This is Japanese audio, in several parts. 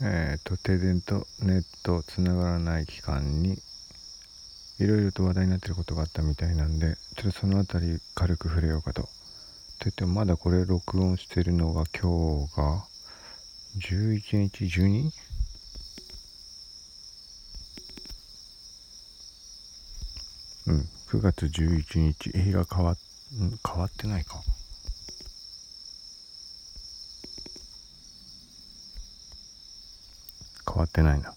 えーと、停電とネットつながらない期間にいろいろと話題になってることがあったみたいなんでちょっとその辺り軽く触れようかと。と言ってもまだこれ録音してるのが今日が11日 12? うん9月11日日が変わ変わってないかわってないな。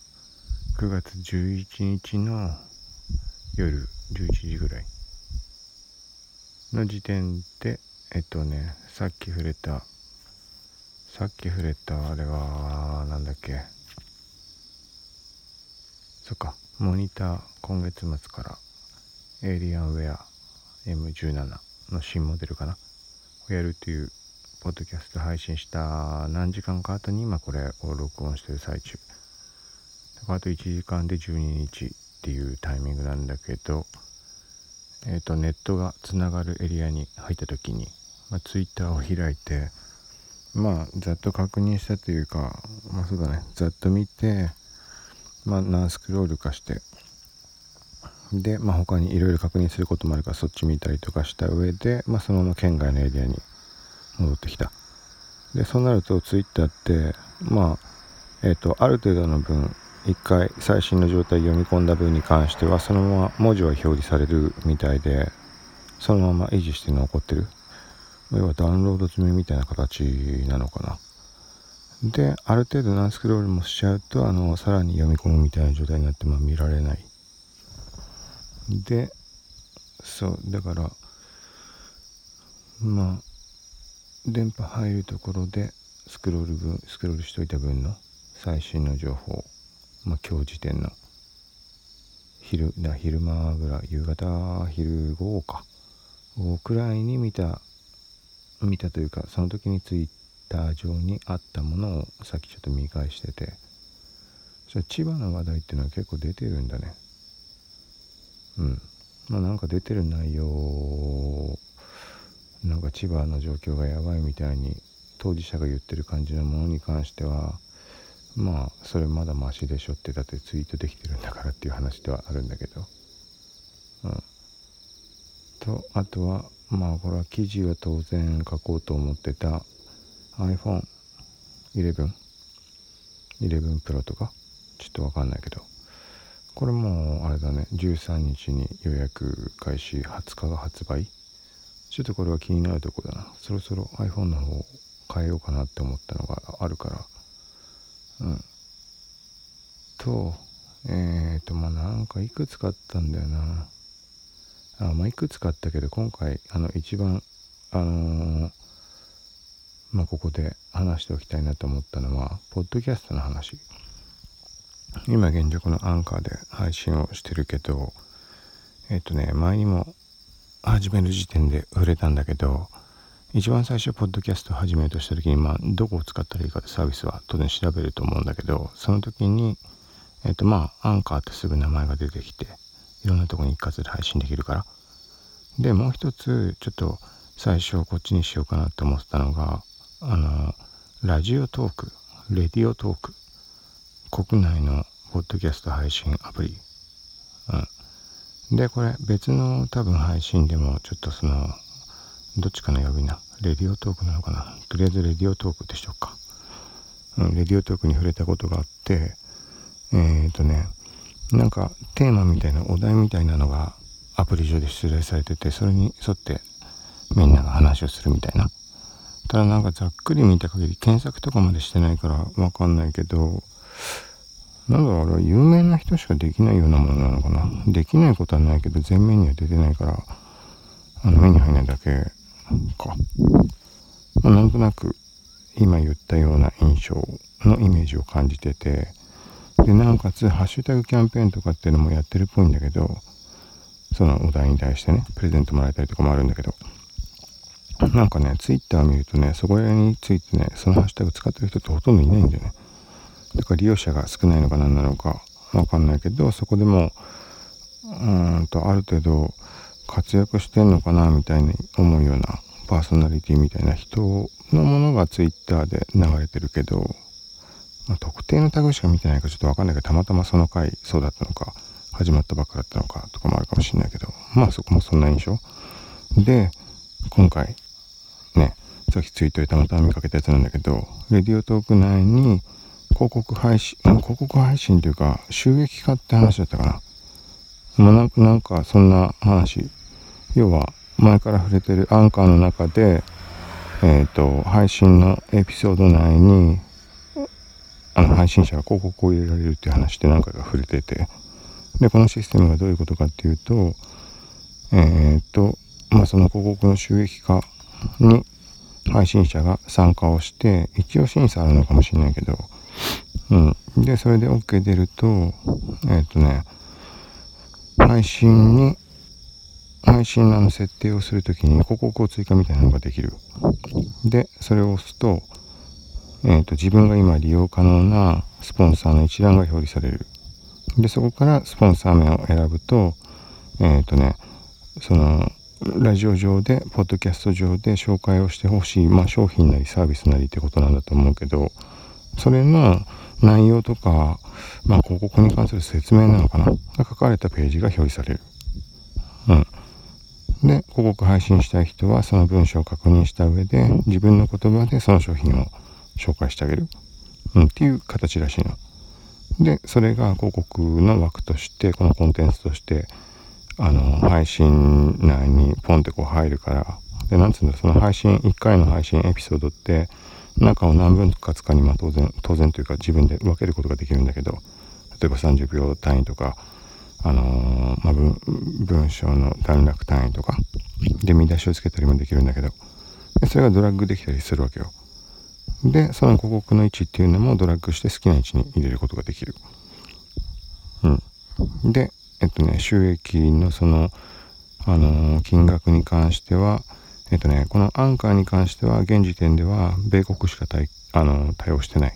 9月11日の夜11時ぐらいの時点でえっとねさっき触れたさっき触れたあれはなんだっけ。そっかモニター今月末からエイリアンウェア M17 の新モデルかなをやるっていうポッドキャスト配信した何時間か後に今これを録音してる最中。あと1時間で12日っていうタイミングなんだけど、えっ、ー、と、ネットがつながるエリアに入った時に、まあ、ツイッターを開いて、まあ、ざっと確認したというか、まあそうだね、ざっと見て、まあ何スクロールかして、で、まあ他にいろいろ確認することもあるからそっち見たりとかした上で、まあそのまま県外のエリアに戻ってきた。で、そうなるとツイッターって、まあ、えっ、ー、と、ある程度の分、一回最新の状態読み込んだ分に関してはそのまま文字は表示されるみたいでそのまま維持して残ってる。要はダウンロード済みみたいな形なのかな。である程度何スクロールもしちゃうとあのさらに読み込むみたいな状態になってまあ見られない。でそうだからまあ電波入るところでスクロール分スクロールしといた分の最新の情報。まあ、今日時点の昼だ昼間ぐらい夕方昼午後かくらいに見た見たというかその時にツイッター上にあったものをさっきちょっと見返しててそ千葉の話題っていうのは結構出てるんだね。うん。まあなんか出てる内容なんか千葉の状況がやばいみたいに当事者が言ってる感じのものに関してはまあそれまだマシでしょってだってツイートできてるんだからっていう話ではあるんだけど。うん。とあとはまあこれは記事は当然書こうと思ってた iPhone11 11 Pro とか？ちょっとわかんないけど。これもあれだね13日に予約開始20日が発売。ちょっとこれは気になるとこだな。そろそろ iPhone の方変えようかなって思ったのがあるから。うん。とえっ、ー、とまあなんかいくつかあったんだよな。あまあいくつかあったけど今回あの一番あのー、まあここで話しておきたいなと思ったのはポッドキャストの話。今現状このアンカーで配信をしてるけどえっ、ー、とね前にも始める時点で触れたんだけど一番最初、ポッドキャストを始めようとした時に、まあ、どこを使ったらいいかってサービスは当然調べると思うんだけど、その時に、えっ、と、まあ、アンカーってすぐ名前が出てきて、いろんなとこに一括で配信できるから。で、もう一つ、ちょっと最初こっちにしようかなって思ってたのが、あの、ラジオトーク、レディオトーク、国内のポッドキャスト配信アプリ。うん。で、これ別の多分配信でもちょっとそのどっちかの呼び名レディオトークなのかな？とりあえずレディオトークでしょうか。うん、レディオトークに触れたことがあって、えっ、ー、とね、なんかテーマみたいなお題みたいなのがアプリ上で出題されてて、それに沿ってみんなが話をするみたいな。ただなんかざっくり見た限り検索とかまでしてないからわかんないけど、なんだろう、あれは有名な人しかできないようなものなのかな？できないことはないけど、前面には出てないから、あの目に入らないだけか。まあ、なんとなく今言ったような印象のイメージを感じてて、で、なおかつ、ハッシュタグキャンペーンとかっていうのもやってるっぽいんだけど、そのお題に対してね、プレゼントもらえたりとかもあるんだけど、なんかね、ツイッター見るとね、そこら辺についてね、そのハッシュタグ使ってる人ってほとんどいないんだよね。だから利用者が少ないのか何なのかわかんないけど、そこでも、うーんと、ある程度、活躍してんのかなみたいに思うようなパーソナリティみたいな人のものがツイッターで流れてるけどまあ、特定のタグしか見てないかちょっとわかんないけど、たまたまその回そうだったのか、始まったばっかだったのかとかもあるかもしれないけど、まあそこもそんな印象。で、今回、ね、さっきツイートでたまたま見かけたやつなんだけど、レディオトーク内に広告配信、広告配信というか収益化って話だったかな。まあ、なんかそんな話。要は前から触れてるアンカーの中で、えっ、ー、と、配信のエピソード内に、あの配信者が広告を入れられるっていう話って何回か触れてて、で、このシステムがどういうことかっていうと、えっ、ー、と、まあ、その広告の収益化に配信者が参加をして、一応審査あるのかもしれないけど、うん。で、それで OK 出ると、えっ、ー、とね、配信に、配信の設定をするときに広告を追加みたいなのができる。で、それを押すと、えっ、ー、と、自分が今利用可能なスポンサーの一覧が表示される。で、そこからスポンサー名を選ぶと、えっ、ー、とね、その、ラジオ上で、ポッドキャスト上で紹介をしてほしい、まあ、商品なりサービスなりってことなんだと思うけど、それの内容とか、まあ、広告に関する説明なのかなが書かれたページが表示される。うん。で、広告配信したい人はその文章を確認した上で、自分の言葉でその商品を紹介してあげる。うん、っていう形らしいの。で、それが広告の枠として、このコンテンツとして、あの、配信内にポンってこう入るから、で、なんつうんだ、その配信、1回の配信エピソードって、中を何分割かにまあ当然、当然というか自分で分けることができるんだけど、例えば30秒単位とか、あのー、まあ、文文章の段落単位とかで見出しをつけたりもできるんだけどでそれがドラッグできたりするわけよでその広告の位置っていうのもドラッグして好きな位置に入れることができるうんでえっとね収益のそのあのー、金額に関してはえっとね、このアンカーに関しては現時点では米国しか対あの対応してない。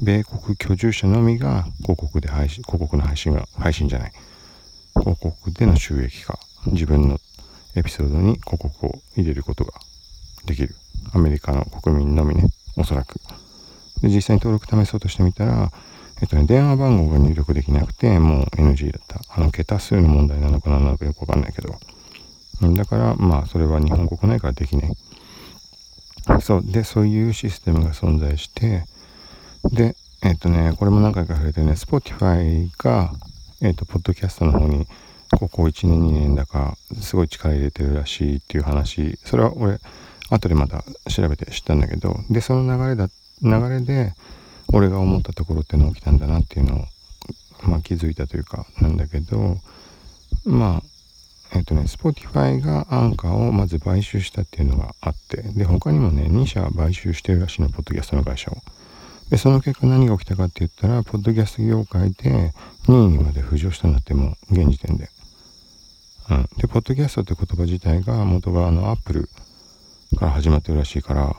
米国居住者のみが広告で配信、広告の配信が、配信じゃない。広告での収益化。自分のエピソードに広告を入れることができる。アメリカの国民のみね、おそらく。で、実際に登録試そうとしてみたら、えっとね、電話番号が入力できなくて、もう NG だった。あの、桁数の問題なのか何なのかよくわかんないけど。だから、まあ、それは日本国内からできない。そう。で、そういうシステムが存在して、で、えっ、とね、これも何回か触れてね、Spotify が、えっ、と、ポッドキャストの方に、ここ1年2年だか、すごい力入れてるらしいっていう話、それは俺、後でまた調べて知ったんだけど、で、その流れだ、流れで、俺が思ったところっていうのが起きたんだなっていうのを、まあ気づいたというか、なんだけど、まあ、えっとね、Spotify がアンカーをまず買収したっていうのがあって、で、他にもね、2社買収してるらしいの、ポッドキャストの会社を。で、その結果何が起きたかって言ったら、ポッドキャスト業界で2位にまで浮上したんだって、もう、現時点で。うん。で、ポッドキャストって言葉自体が元があの、Apple から始まってるらしいから、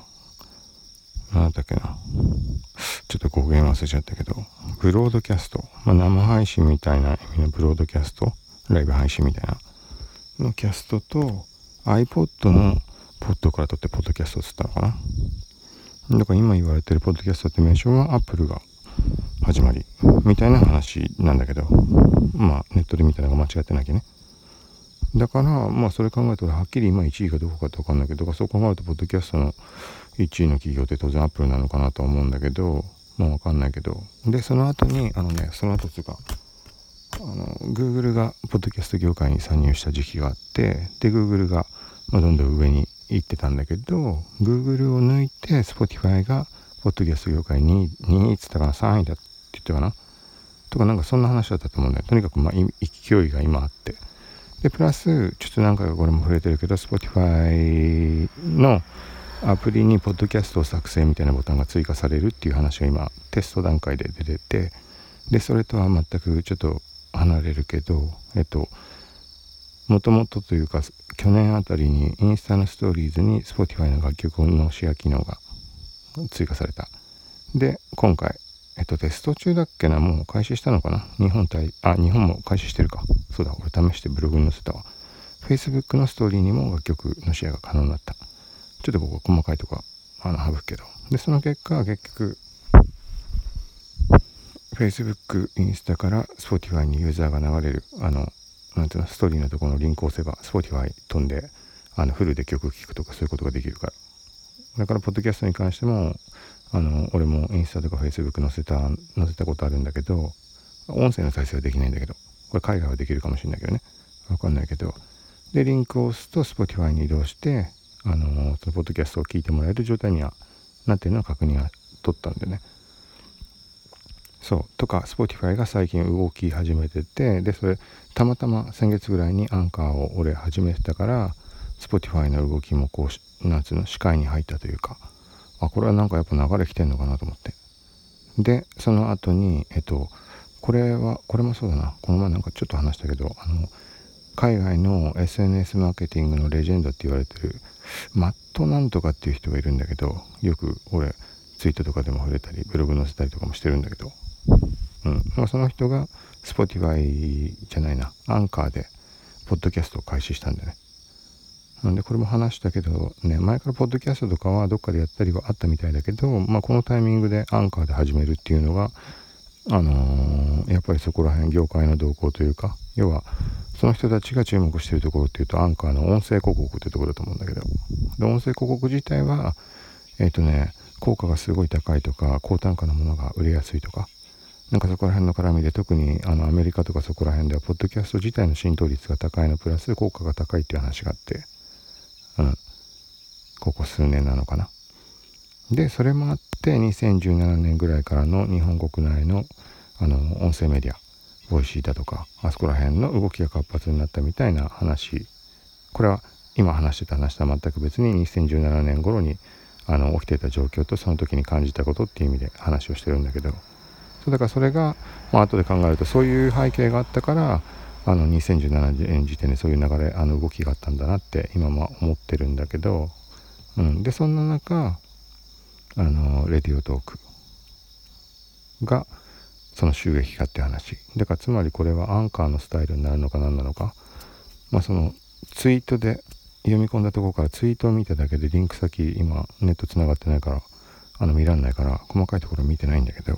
なんだっけな。ちょっと語源忘れちゃったけど、ブロードキャスト。まあ、生配信みたいな意味のブロードキャスト。ライブ配信みたいな。のキャストと iPod のポッドから取ってポッドキャストっつったのかな。だから今言われてるポッドキャストって名称は Apple が始まりみたいな話なんだけど、まあネットで見たのが間違ってなきゃね。だから、まあそれ考えたらはっきり今1位かどこかってわかんないけど、そう考えるとポッドキャストの1位の企業って当然 Apple なのかなと思うんだけど、まあわかんないけど。で、その後に、あのね、その後っていうか、あの Google がポッドキャスト業界に参入した時期があってで Google が、ま、どんどん上に行ってたんだけど Google を抜いて Spotify がポッドキャスト業界に2位っつったかな3位だって言ったかな？とかなんかそんな話だったと思うんだよ。とにかくまあ勢いが今あって。でプラスちょっと何回かこれも触れてるけど Spotify のアプリにポッドキャストを作成みたいなボタンが追加されるっていう話が今テスト段階で出てて。でそれとは全くちょっと離れるけど、えっと、もともとというか、去年あたりにインスタのストーリーズに Spotify の楽曲のシェア機能が追加された。で、今回、えっと、テスト中だっけな、もう開始したのかな？日本対、あ、日本も開始してるか。そうだ、俺試してブログに載せたわ。Facebook のストーリーにも楽曲のシェアが可能になった。ちょっとここ細かいとこあの省くけど。で、その結果、結局、Facebook、インスタから Spotify にユーザーが流れる、あの、なんていうの、ストーリーのところのリンクを押せば、Spotify 飛んで、あの、フルで曲聴くとかそういうことができるから。だから、ポッドキャストに関しても、あの、俺もインスタとか Facebook 載せた、載せたことあるんだけど、音声の再生はできないんだけど、これ海外はできるかもしれないけどね。わかんないけど。で、リンクを押すと Spotify に移動して、あの、そのポッドキャストを聞いてもらえる状態にはなってるのは確認は取ったんでね。そう。とか、Spotify が最近動き始めてて、で、それ、たまたま先月ぐらいにアンカーを俺始めてたから、Spotify の動きもこう、なんつうの、視界に入ったというか、あ、これはなんかやっぱ流れ来てんのかなと思って。で、その後に、えっと、これは、これもそうだな。この前なんかちょっと話したけど、あの、海外の SNS マーケティングのレジェンドって言われてる、マットなんとかっていう人がいるんだけど、よく俺、ツイートとかでも触れたり、ブログ載せたりとかもしてるんだけど、うん。まあ、その人が、Spotify じゃないな、アンカーで、ポッドキャストを開始したんでね。なんでこれも話したけどね前からポッドキャストとかはどっかでやったりはあったみたいだけど、まあ、このタイミングでアンカーで始めるっていうのがあのー、やっぱりそこら辺業界の動向というか要はその人たちが注目してるところっていうとアンカーの音声広告っていうところだと思うんだけどで音声広告自体はえっ、ー、とね効果がすごい高いとか高単価のものが売れやすいとかなんかそこら辺の絡みで特にあのアメリカとかそこら辺ではポッドキャスト自体の浸透率が高いのプラス効果が高いっていう話があってうん、ここ数年なのかな。で、それもあって、2017年ぐらいからの日本国内のあの音声メディア、 Voicy だとか、あそこら辺の動きが活発になったみたいな話、これは今話してた話とは全く別に2017年頃にあの起きていた状況とその時に感じたことっていう意味で話をしてるんだけど、そうだからそれが、まあ後で考えるとそういう背景があったから、あの2017年時点でそういう流れあの動きがあったんだなって今も思ってるんだけど、うん、でそんな中あのレディオトークがその収益化って話。だからつまりこれはアンカーのスタイルになるのか何なのか。まあそのツイートで読み込んだところからツイートを見ただけでリンク先今ネットつながってないからあの見らんないから細かいところ見てないんだけど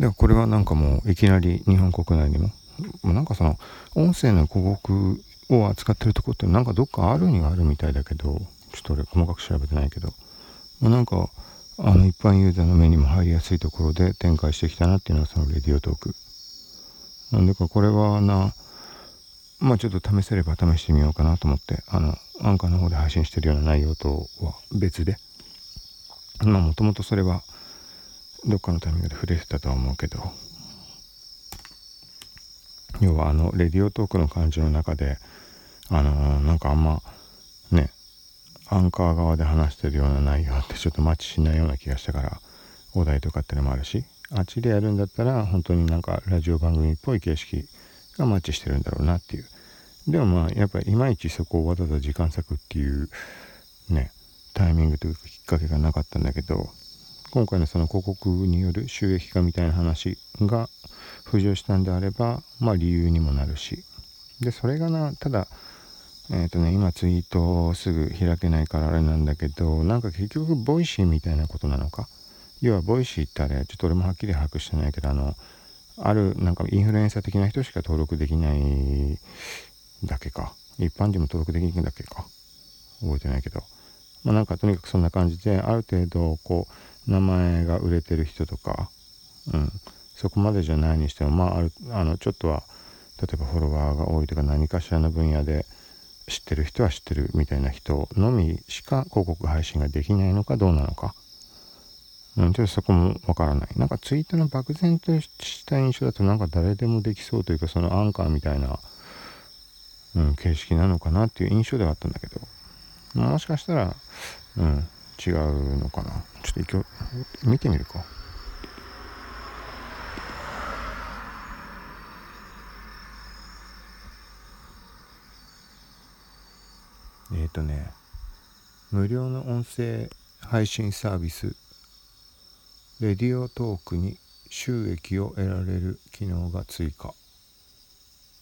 でこれはなんかもういきなり日本国内にも、なんかその音声の広告を扱ってるとこってなんかどっかあるにはあるみたいだけど、ちょっと俺細かく調べてないけど、まあ、なんかあの一般ユーザーの目にも入りやすいところで展開してきたなっていうのがそのレディオトーク。なんでかこれはな、まあちょっと試せれば試してみようかなと思って、あの、アンカーの方で配信してるような内容とは別で、まあもともとそれはどっかのタイミングで触れてたとは思うけど。要はあのレディオトークの感じの中であのー、なんかあんまねアンカー側で話してるような内容ってちょっとマッチしないような気がしたからお題とかってのもあるしあっちでやるんだったら本当になんかラジオ番組っぽい形式がマッチしてるんだろうなっていう。でもまあやっぱりいまいちそこをわざわざ時間割くっていうねタイミングというかきっかけがなかったんだけど今回のその広告による収益化みたいな話が浮上したんであれば、まあ理由にもなるし。で、それがな、ただ、えっ、ー、とね、今ツイートすぐ開けないからあれなんだけど、なんか結局、 Voicyみたいなことなのか？要は、 Voicyってあれ、ちょっと俺もはっきり把握してないけど、あの、ある、なんかインフルエンサー的な人しか登録できないだけか。一般人も登録できないだけか。覚えてないけど。まあなんかとにかくそんな感じで、ある程度、こう、名前が売れてる人とか、うん、そこまでじゃないにしても、まあ、あるあのちょっとは例えばフォロワーが多いとか何かしらの分野で知ってる人は知ってるみたいな人のみしか広告配信ができないのかどうなのか。うん、ちょっとそこもわからない。なんかツイートの漠然とした印象だとなんか誰でもできそうというかそのアンカーみたいな、うん、形式なのかなっていう印象ではあったんだけど、もしかしたら、うん、違うのかな。ちょっと一回見てみるか。えっ、ー、とね無料の音声配信サービスレディオトークに収益を得られる機能が追加。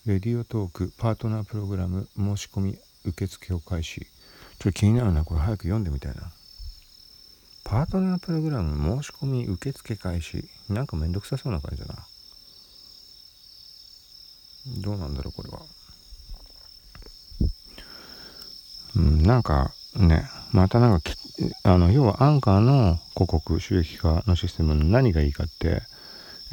レディオトークパートナープログラム申し込み受付を開始。ちょっと気になるなこれ。早く読んでみたいな。パートナープログラム申し込み受付開始。なんかめんどくさそうな感じだな。どうなんだろうこれは。うんなんかねまたなんかあの要はアンカーの広告収益化のシステムの何がいいかって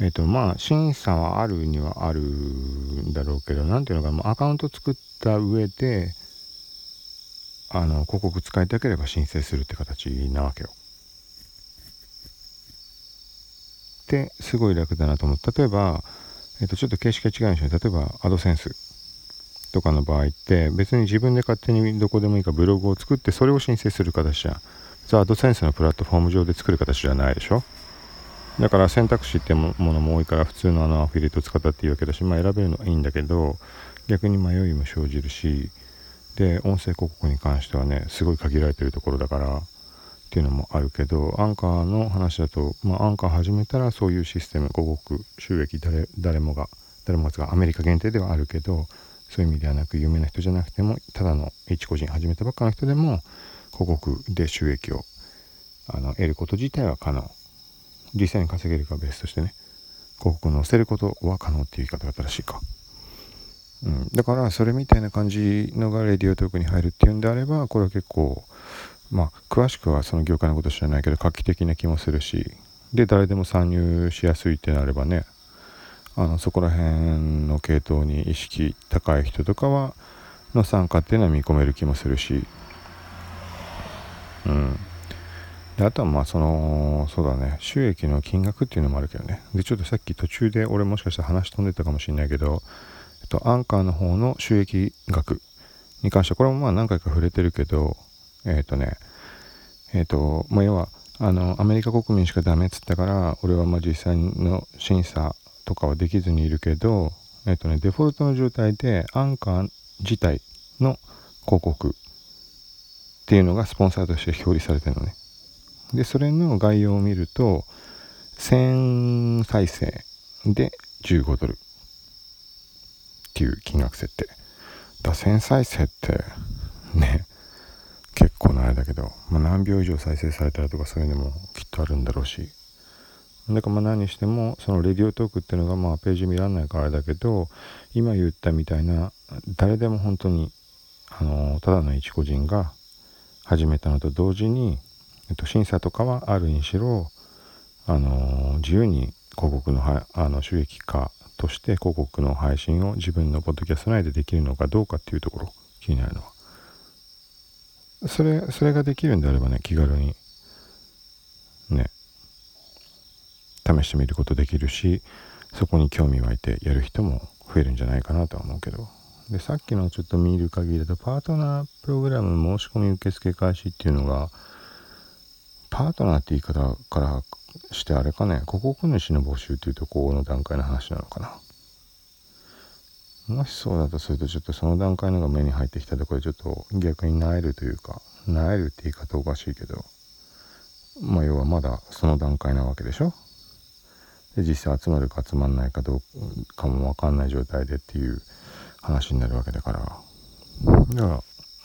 えっ、とまあ審査はあるにはあるんだろうけど何ていうのかなアカウント作った上であの広告使いたければ申請するって形なわけよ。ってすごい楽だなと思う。例えば、えっと、ちょっと形式が違うんですよ例えばアドセンスとかの場合って別に自分で勝手にどこでもいいかブログを作ってそれを申請する形じゃん。じゃあアドセンスのプラットフォーム上で作る形じゃないでしょ？だから選択肢ってものも多いから普通のあのアフィリエイト使ったっていいわけだし、まあ、選べるのはいいんだけど逆に迷いも生じるしで音声広告に関してはねすごい限られてるところだからっていうのもあるけどアンカーの話だと、まあ、アンカー始めたらそういうシステム広告収益誰誰もが誰もがアメリカ限定ではあるけどそういう意味ではなく有名な人じゃなくてもただの一個人始めたばっかの人でも広告で収益をあの得ること自体は可能。実際に稼げるかベースとしてね広告を載せることは可能っていう言い方だったらしいか、うん、だからそれみたいな感じのがレディオトークに入るっていうんであればこれは結構まあ詳しくはその業界のこと知らないけど画期的な気もするしで誰でも参入しやすいってなればねあのそこら辺の系統に意識高い人とかはの参加っていうのは見込める気もするし。うん。であとはまあそのそうだね収益の金額っていうのもあるけどね。でちょっとさっき途中で俺もしかしたら話飛んでたかもしれないけど、えっと、アンカーの方の収益額に関してはこれもまあ何回か触れてるけどえっ、ー、とね、えっ、ー、と、まあ、要は、あの、アメリカ国民しかダメっつったから、俺はまあ実際の審査とかはできずにいるけど、えっ、とね、デフォルトの状態で、アンカー自体の広告っていうのがスポンサーとして表示されてるのね。で、それの概要を見ると、1000再生で15ドルっていう金額設定。だ1000再生ってね結構なあれだけど、まあ、何秒以上再生されたらとかそういうのもきっとあるんだろうしだからまあ何にしてもそのレディオトークっていうのがまあページ見らんないからあれだけど今言ったみたいな誰でも本当にあのただの一個人が始めたのと同時に、えっと、審査とかはあるにしろあの自由に広告のはあの収益化として広告の配信を自分のポッドキャスト内でできるのかどうかっていうところ気になるのは。それ、それができるんであればね、気軽に、ね、試してみることできるし、そこに興味湧いてやる人も増えるんじゃないかなとは思うけど。で、さっきのちょっと見る限りだと、パートナープログラム申し込み受付開始っていうのが、パートナーって言い方からしてあれかね、広告主の募集っていうとこの段階の話なのかな。もしそうだとするとちょっとその段階のが目に入ってきたところでちょっと逆になえるというかなえるって言い方おかしいけどまあ要はまだその段階なわけでしょ？で実際集まるか集まんないかどうかも分かんない状態でっていう話になるわけだから。だから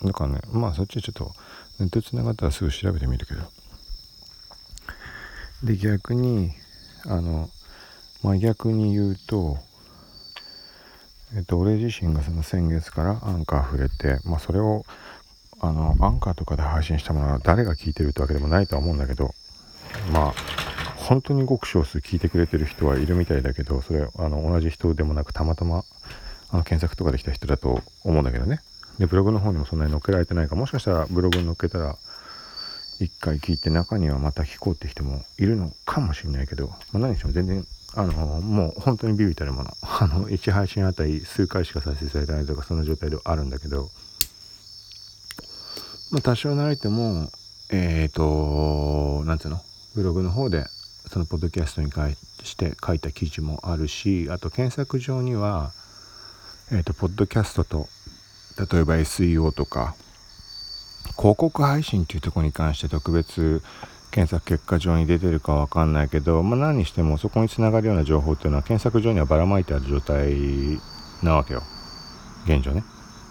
だからねまあそっちちょっとネットつながったらすぐ調べてみるけど。で逆にあのまあ逆に言うとえっと、俺自身がその先月からアンカー触れて、まあ、それをあのアンカーとかで配信したものは誰が聞いてるってわけでもないとは思うんだけどまあ本当にごく少数聞いてくれてる人はいるみたいだけどそれあの同じ人でもなくたまたまあの検索とかできた人だと思うんだけどね。でブログの方にもそんなに載っけられてないかもしかしたらブログに載っけたら一回聞いて中にはまた聞こうって人もいるのかもしれないけど、まあ、何しても全然あのもう本当にビビたるもの。あの1配信あたり数回しか再生されてないとかそんな状態ではあるんだけど、まあ、多少慣れてもえっ、ー、となんていうの？ブログの方でそのポッドキャストに関して書いた記事もあるしあと検索上にはえっ、ー、とポッドキャストと例えば SEO とか広告配信っていうところに関して特別検索結果上に出てるかわかんないけど、まあ、何にしてもそこにつながるような情報っていうのは検索上にはばらまいてある状態なわけよ。現状ね。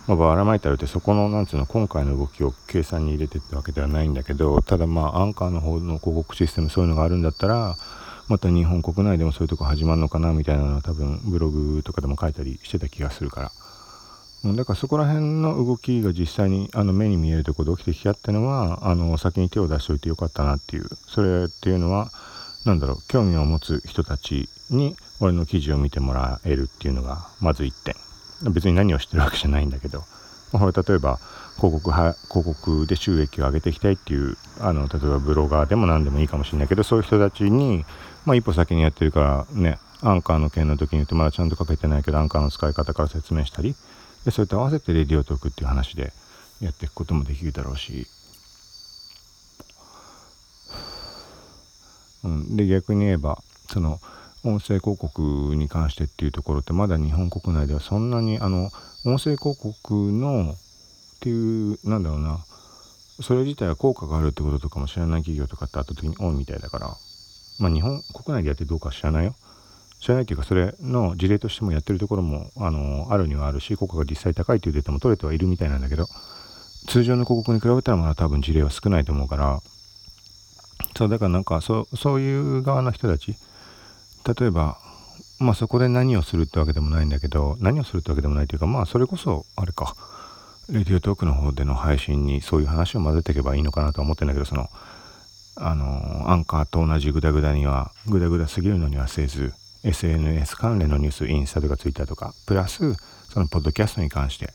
まあ、ばらまいてあるってそこのなんつうの今回の動きを計算に入れてってわけではないんだけどただまあアンカーの方の広告システムそういうのがあるんだったらまた日本国内でもそういうとこ始まるのかなみたいなのは多分ブログとかでも書いたりしてた気がするから。だからそこら辺の動きが実際にあの目に見えるところで起きてきたっていうのはあの先に手を出しておいてよかったなっていう。それっていうのは何だろう興味を持つ人たちに俺の記事を見てもらえるっていうのがまず1点。別に何をしてるわけじゃないんだけど、まあ、例えば広告は広告で収益を上げていきたいっていうあの例えばブロガーでも何でもいいかもしれないけどそういう人たちに、まあ、一歩先にやってるからねアンカーの件の時に言ってまだちゃんと書けてないけどアンカーの使い方から説明したりでそれと合わせてレディオトークっていう話でやっていくこともできるだろうし、うん、で逆に言えばその音声広告に関してっていうところってまだ日本国内ではそんなにあの音声広告のっていうなんだろうなそれ自体は効果があるってこととかも知らない企業とかってあった時に多いみたいだから。まあ日本国内でやってどうか知らないよ。知らないっていうかそれの事例としてもやってるところもあのあるにはあるし効果が実際高いというデータも取れてはいるみたいなんだけど通常の広告に比べたらまだ多分事例は少ないと思うからそうだからなんかそそういう側の人たち例えばまあそこで何をするってわけでもないんだけど何をするってわけでもないというかまあそれこそあれかレディオトークの方での配信にそういう話を混ぜていけばいいのかなと思ってんだけどそのあのアンカーと同じグダグダにはグダグダすぎるのにはせず SNS 関連のニュースインスタとかツイッターとかプラスそのポッドキャストに関して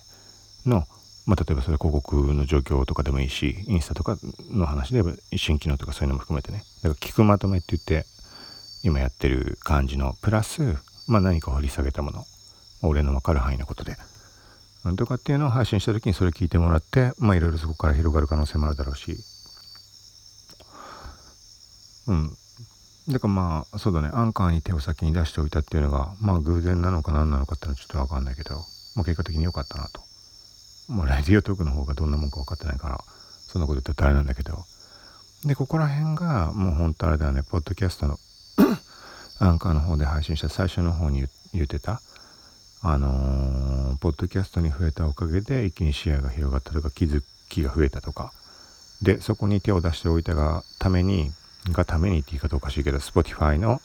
の、まあ、例えばそれ広告の状況とかでもいいしインスタとかの話で新機能とかそういうのも含めてね。だから聞くまとめって言って今やってる感じのプラス、まあ、何か掘り下げたもの俺の分かる範囲のことでとかっていうのを配信した時にそれ聞いてもらってまあいろいろそこから広がる可能性もあるだろうし。うん。だからまあそうだね。アンカーに手を先に出しておいたっていうのがまあ偶然なのか何なのかっていうのはちょっと分かんないけど、まあ、結果的に良かったなと。まあラジオトークの方がどんなもんか分かってないからそんなこと言ったら大変なんだけど。でここら辺がもう本当あれだよね。ポッドキャストの アンカーの方で配信した最初の方に言ってたあのー、ポッドキャストに増えたおかげで一気に視野が広がったとか気づきが増えたとか。でそこに手を出しておいたがためにがためにって言い方おかしいけど Spotify の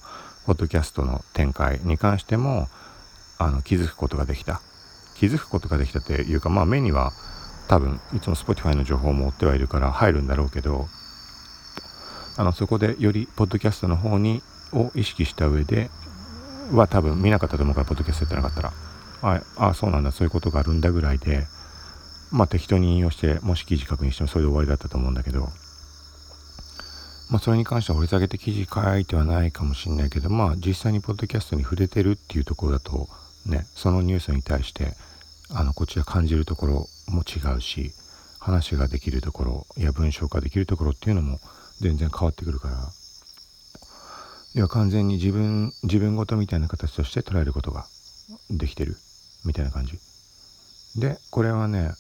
ポッドキャストの展開に関してもあの気づくことができた。気づくことができたっていうかまあ目には多分いつも Spotify の情報を持ってはいるから入るんだろうけどあのそこでよりポッドキャストの方にを意識した上では多分見なかったと思うからポッドキャストやってなかったら。ああそうなんだそういうことがあるんだぐらいでまあ適当に引用してもし記事確認してもそれで終わりだったと思うんだけどまあそれに関しては掘り下げて記事書いてはないかもしれないけどまあ実際にポッドキャストに触れてるっていうところだとねそのニュースに対してあのこっちが感じるところも違うし話ができるところや文章化できるところっていうのも全然変わってくるから。いや完全に自分自分ごとみたいな形として捉えることができてる。みたいな感じ。でこれはね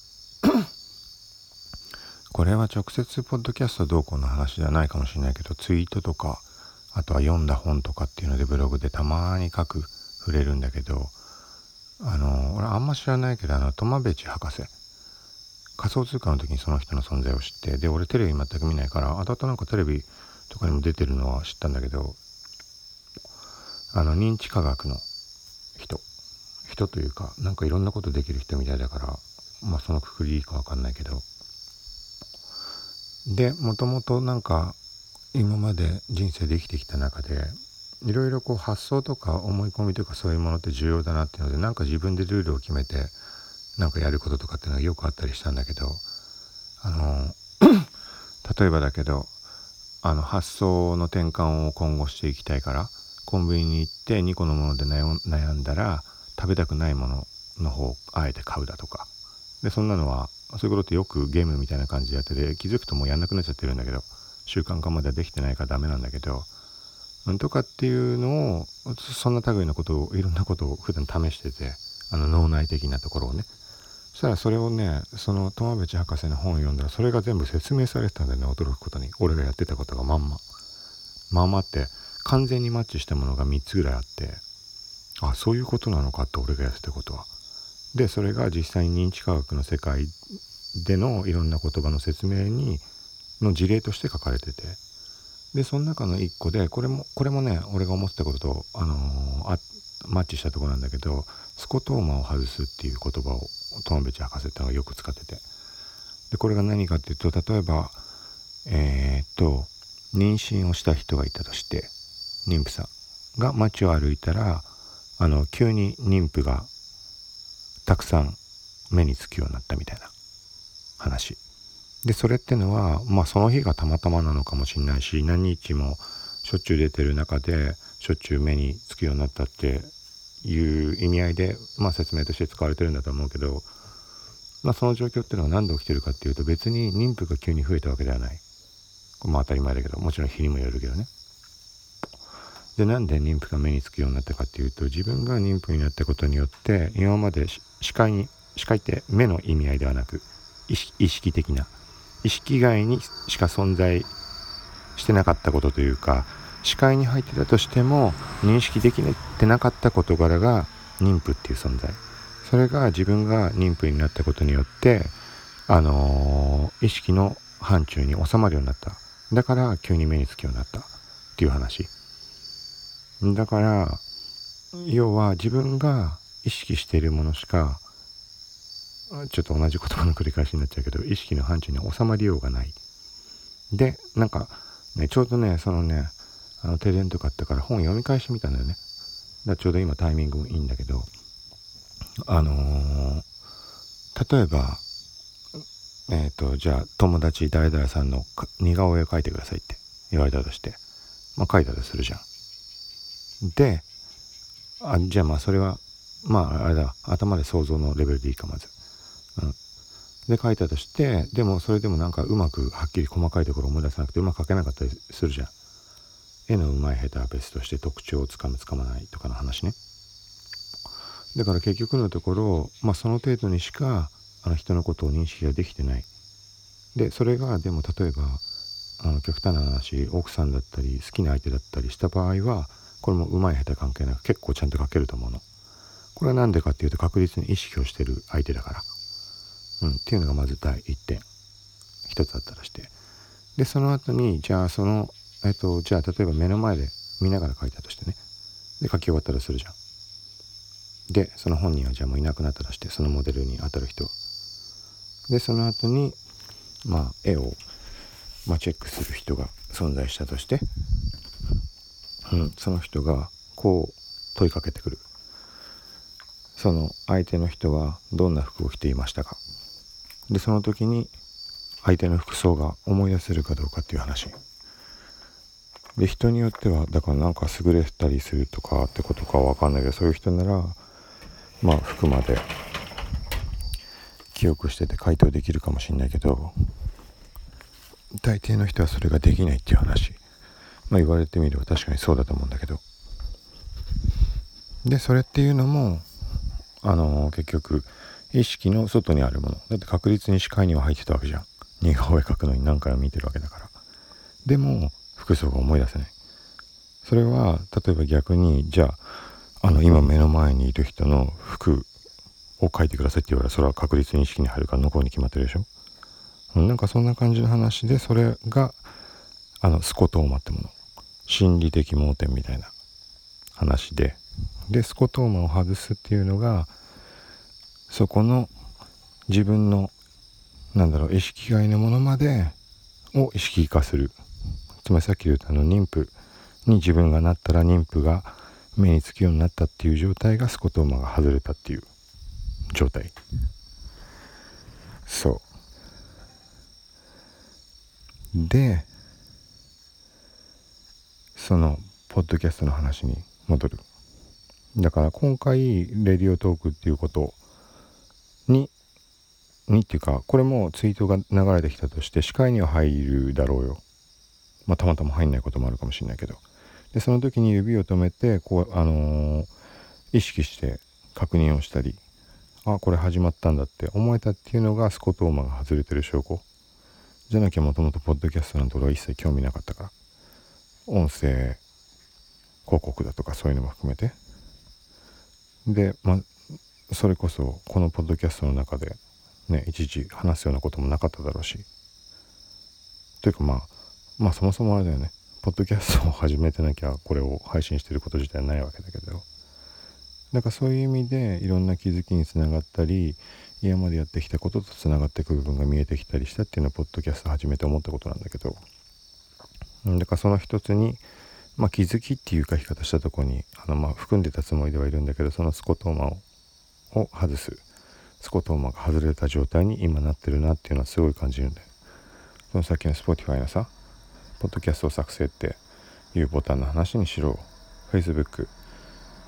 これは直接ポッドキャストどうこの話じゃないかもしれないけどツイートとかあとは読んだ本とかっていうのでブログでたまに書く触れるんだけどあの俺あんま知らないけどあのトマベチ博士。仮想通貨の時にその人の存在を知ってで俺テレビ全く見ないからあとあとなんかテレビとかにも出てるのは知ったんだけどあの認知科学の人。人というかなんかいろんなことできる人みたいだからまあそのくくりいいかわかんないけど。でもともとなんか今まで人生で生きてきた中でいろいろこう発想とか思い込みとかそういうものって重要だなっていうのでなんか自分でルールを決めてなんかやることとかっていうのがよくあったりしたんだけどあの 例えばだけどあの発想の転換を今後していきたいからコンビニに行って2個のもので悩んだら食べたくないものの方をあえて買うだとか。でそんなのはそういうことってよくゲームみたいな感じでやってて気づくともうやんなくなっちゃってるんだけど習慣化まではできてないからダメなんだけどとかっていうのをそんな類のことをいろんなことを普段試しててあの脳内的なところをね。そしたらそれをねその友淵博士の本を読んだらそれが全部説明されてたんだよね驚くことに。俺がやってたことがまんま。まんまって完全にマッチしたものが3つぐらいあってあそういうことなのかって俺がやってたことは。でそれが実際に認知科学の世界でのいろんな言葉の説明にの事例として書かれてて。でその中の一個でこれもこれもね俺が思ってたことと、あのー、あマッチしたとこなんだけどスコトーマを外すっていう言葉をトンベチ博士ってのがよく使ってて。でこれが何かっていうと例えばえー、っと妊娠をした人がいたとして妊婦さんが街を歩いたらあの急に妊婦がたくさん目につくようになったみたいな話でそれってのはまあその日がたまたまなのかもしれないし何日もしょっちゅう出てる中でしょっちゅう目につくようになったっていう意味合いで、まあ、説明として使われてるんだと思うけど、まあ、その状況っていうのは何で起きてるかっていうと別に妊婦が急に増えたわけではない。まあ当たり前だけどもちろん日にもよるけどね。でなんで妊婦が目につくようになったかっていうと自分が妊婦になったことによって今まで視界に視界って目の意味合いではなく意識的な意識外にしか存在してなかったことというか視界に入ってたとしても認識できてなかった事柄が妊婦っていう存在。それが自分が妊婦になったことによってあのー、意識の範疇に収まるようになった。だから急に目につくようになった。っていう話。だから要は自分が意識しているものしかちょっと同じ言葉の繰り返しになっちゃうけど意識の範疇に収まりようがない。でなんかねちょうどねそのねあの停電とかあったから本読み返してみたんだよね。だちょうど今タイミングもいいんだけどあのー、例えばえっ、ー、とじゃあ友達誰々さんの似顔絵を描いてくださいって言われたとしてまあ描いたとするじゃん。であじゃあまあそれはまああれだ頭で想像のレベルでいいかまず、うん、で書いたとしてでもそれでもなんかうまくはっきり細かいところ思い出さなくてうまく書けなかったりするじゃん。絵の上手い下手は別として特徴をつかむつかまないとかの話ね。だから結局のところまあその程度にしかあの人のことを認識ができてない。でそれがでも例えばあの極端な話奥さんだったり好きな相手だったりした場合はこれも上手い下手関係なく結構ちゃんと書けると思うの。これは何でかっていうと確実に意識をしてる相手だから。うん、っていうのがまず第1点。一つあったらして。で、その後に、じゃあその、えっと、じゃあ例えば目の前で見ながら書いたとしてね。で、書き終わったらするじゃん。で、その本人はじゃあもういなくなったらして、そのモデルに当たる人。で、その後に、まあ、絵を、まあ、チェックする人が存在したとして、うん、その人がこう問いかけてくるその相手の人はどんな服を着ていましたか？でその時に相手の服装が思い出せるかどうかっていう話。で人によってはだからなんか優れたりするとかってことかは分かんないけどそういう人ならまあ服まで記憶してて回答できるかもしんないけど大抵の人はそれができないっていう話。まあ言われてみれば確かにそうだと思うんだけど。でそれっていうのもあのー、結局意識の外にあるもの。だって確実に視界には入ってたわけじゃん。似顔絵描くのに何回も見てるわけだから。でも服装が思い出せない。それは例えば逆にじゃああの今目の前にいる人の服を描いてくださいって言われたらそれは確実に意識に入るから残るに決まってるでしょ？なんかそんな感じの話でそれがあのスコトーマってもの。心理的盲点みたいな話で。でスコトーマを外すっていうのがそこの自分のなんだろう意識外のものまでを意識化する。つまりさっき言ったあの妊婦に自分がなったら妊婦が目につくようになったっていう状態がスコトーマが外れたっていう。状態。そう。でそのポッドキャストの話に戻る。だから今回レディオトークっていうことににっていうかこれもツイートが流れてきたとして視界には入るだろうよ。まあたまたま入んないこともあるかもしれないけど。でその時に指を止めてこうあのー、意識して確認をしたりあこれ始まったんだって思えたっていうのがスコトーマが外れてる証拠。じゃなきゃもともとポッドキャストなんて俺は一切興味なかったから。音声広告だとかそういうのも含めて。で、ま、それこそこのポッドキャストの中でねいちいち話すようなこともなかっただろうし。というかまあまあそもそもあれだよね。ポッドキャストを始めてなきゃこれを配信してること自体はないわけだけど。だからそういう意味でいろんな気づきにつながったり今までやってきたこととつながっていく部分が見えてきたりしたっていうのはポッドキャスト始めて思ったことなんだけど。だからその一つに、まあ、気づきっていう書き方したとこにあのまあ含んでたつもりではいるんだけどそのスコトーマをを外す。スコトーマが外れた状態に今なってるなっていうのはすごい感じるんだよ。そのさっきの Spotify のさポッドキャストを作成っていうボタンの話にしろ Facebook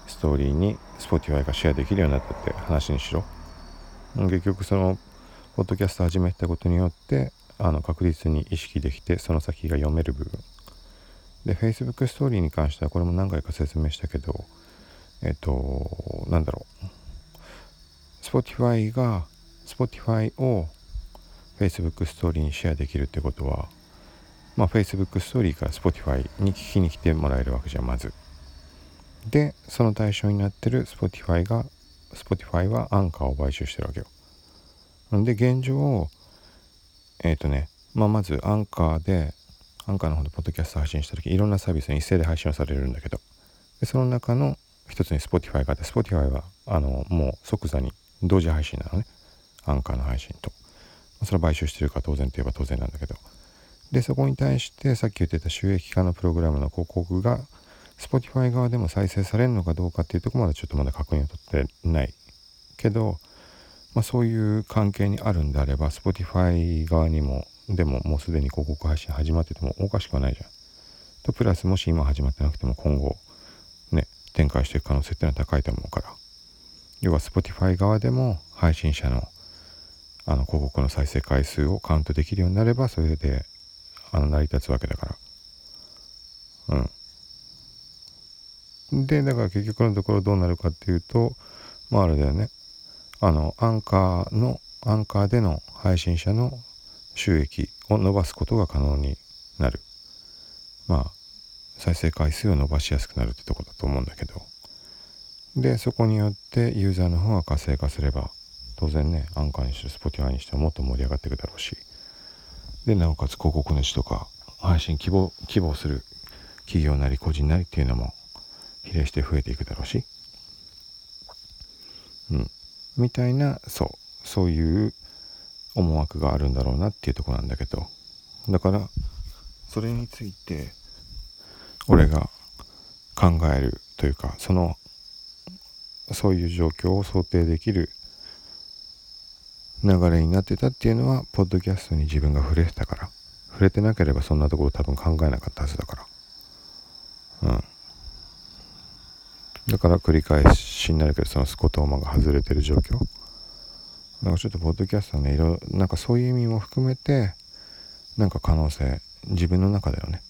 ストーリーに Spotify がシェアできるようになったって話にしろ。結局そのポッドキャスト始めたことによってあの確実に意識できてその先が読める部分。で Facebook ストーリーに関してはこれも何回か説明したけどえっとなんだろう。Spotify が Spotify を Facebook ストーリーにシェアできるってことはまあ Facebook ストーリーから Spotify に聞きに来てもらえるわけじゃまず。でその対象になってる Spotify が Spotify はアンカーを買収してるわけよ。で現状えっ、ー、とねまあまずアンカーでアンカーの方でポッドキャスト配信した時いろんなサービスに一斉で配信をされるんだけどでその中の一つに Spotify があって Spotify はあのもう即座に同時配信なのね。アンカーの配信と。それは買収してるか当然といえば当然なんだけど。でそこに対してさっき言ってた収益化のプログラムの広告が Spotify 側でも再生されるのかどうかっていうとこまでちょっとまだ確認を取ってないけど、まあ、そういう関係にあるんであれば Spotify 側にもでももうすでに広告配信始まっててもおかしくはないじゃん。とプラスもし今始まってなくても今後ね展開していく可能性っていうのは高いと思うから。要は Spotify 側でも配信者のあの広告の再生回数をカウントできるようになればそれであの成り立つわけだから。うん。でだから結局のところどうなるかっていうとまああれだよね。あのアンカーのアンカーでの配信者の収益を伸ばすことが可能になる。まあ再生回数を伸ばしやすくなるってとこだと思うんだけど。でそこによってユーザーの方が活性化すれば当然ねアンカーにして Spotify にしてももっと盛り上がっていくだろうし。でなおかつ広告主とか配信希望希望する企業なり個人なりっていうのも比例して増えていくだろうし。うん。みたいなそう。そういう思惑があるんだろうなっていうとこなんだけど。だからそれについて俺が考えるというかそのそういう状況を想定できる流れになってたっていうのはポッドキャストに自分が触れてたから。触れてなければそんなところ多分考えなかったはずだから。うん。だから繰り返しになるけどそのスコトーマが外れてる状況なんかちょっとポッドキャストね色なんかそういう意味も含めてなんか可能性自分の中でのね。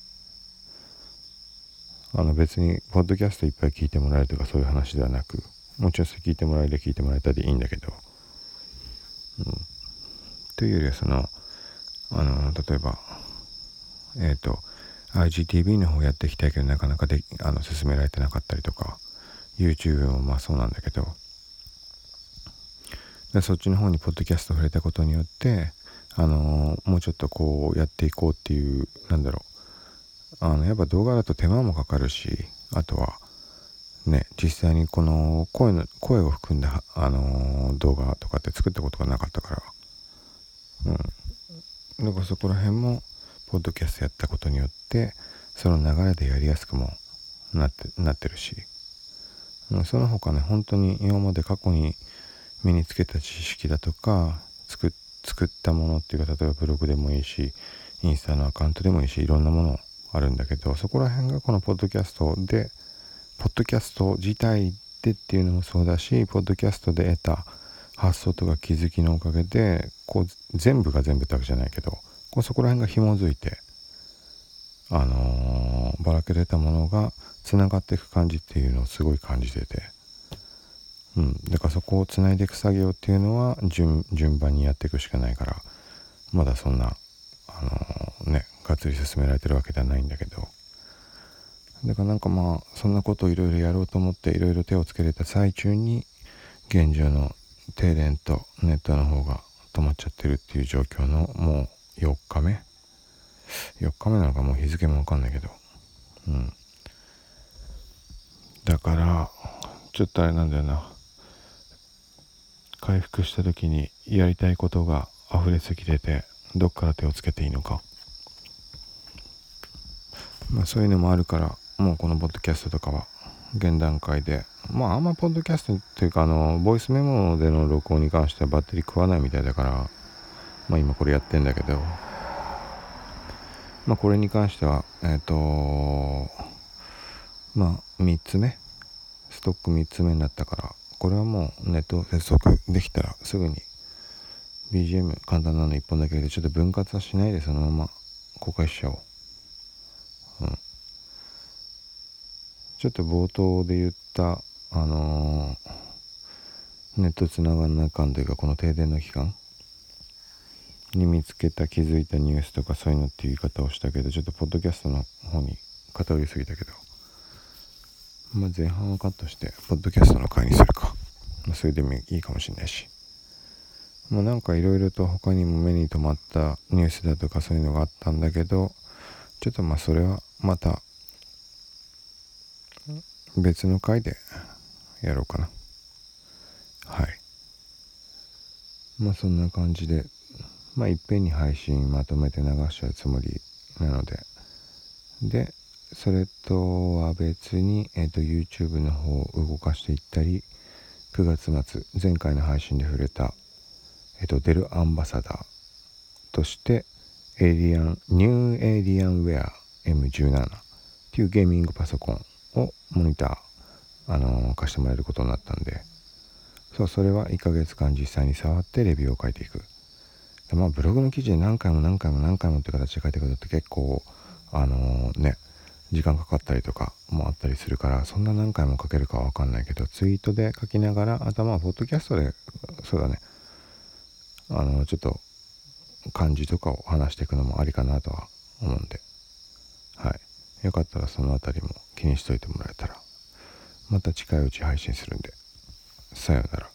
あの別にポッドキャストいっぱい聞いてもらえるとかそういう話ではなくもちろんそれ聞いてもらえる聞いてもらえたでいいんだけど。うん、というよりはそのあの例えばえっ、ー、と IGTV の方やっていきたいけどなかなかであの進められてなかったりとか YouTube もまあそうなんだけどでそっちの方にポッドキャスト触れたことによってあのもうちょっとこうやっていこうっていうなんだろう。あのやっぱ動画だと手間もかかるしあとはね、実際にこの声の、声を含んだ、あのー、動画とかって作ったことがなかったから、うん。だからそこら辺も、ポッドキャストやったことによって、その流れでやりやすくもなって、なってるし、うん、その他ね、本当に今まで過去に身につけた知識だとか、作作ったものっていうか、例えばブログでもいいし、インスタのアカウントでもいいし、いろんなものあるんだけど、そこら辺がこのポッドキャストで、ポッドキャスト自体でっていうのもそうだしポッドキャストで得た発想とか気づきのおかげでこう全部が全部ってわけじゃないけどこうそこら辺が紐づいてあのー、ばらけ出たものがつながっていく感じっていうのをすごい感じてて。うん。だからそこをつないでいく作業っていうのは順番にやっていくしかないからまだそんなあのー、ねがっつり進められてるわけではないんだけど。だからなんかまあそんなことをいろいろやろうと思っていろいろ手をつけれた最中に現状の停電とネットの方が止まっちゃってるっていう状況のもう4日目？4日目なのかもう日付もわかんないけど。うん。だからちょっとあれなんだよな。回復した時にやりたいことが溢れすぎててどっから手をつけていいのか。まあそういうのもあるからもうこのポッドキャストとかは現段階で。まああんまポッドキャストっていうかあのボイスメモでの録音に関してはバッテリー食わないみたいだからまあ今これやってんだけど。まあこれに関してはえっ、ー、とまあ3つ目。ストック3つ目になったからこれはもうネット接続できたらすぐに BGM 簡単なの1本だけでちょっと分割はしないでそのまま公開しちゃおう。うん。ちょっと冒頭で言ったあのー、ネットつながらないかんというかこの停電の期間に見つけた気づいたニュースとかそういうのっていう言い方をしたけどちょっとポッドキャストの方に偏りすぎたけどまあ、前半はカットして、ポッドキャストの回にするか。まあ、それでもいいかもしれないし。まあ、なんかいろいろと他にも目に留まったニュースだとかそういうのがあったんだけど、ちょっとまあそれはまた別の回でやろうかな。はい。まあそんな感じで、まあいっぺんに配信まとめて流しちゃうつもりなので、で、それとは別に、えーと、YouTube の方を動かしていったり9月末前回の配信で触れた、えーと、 Dellアンバサダーとしてエイリアン new Alienware M17 っていうゲーミングパソコンをモニター、あのー、貸してもらえることになったんでそうそれは1ヶ月間実際に触ってレビューを書いていく。まあブログの記事で何回も何回も何回もって形で書いてくのって結構あのー、ね時間かかったりとかもあったりするからそんな何回も書けるかは分かんないけどツイートで書きながら頭はポッドキャストでそうだね。あのちょっと漢字とかを話していくのもありかなとは思うんで。はい。よかったらその辺りも気にしといてもらえたらまた近いうち配信するんで。さようなら。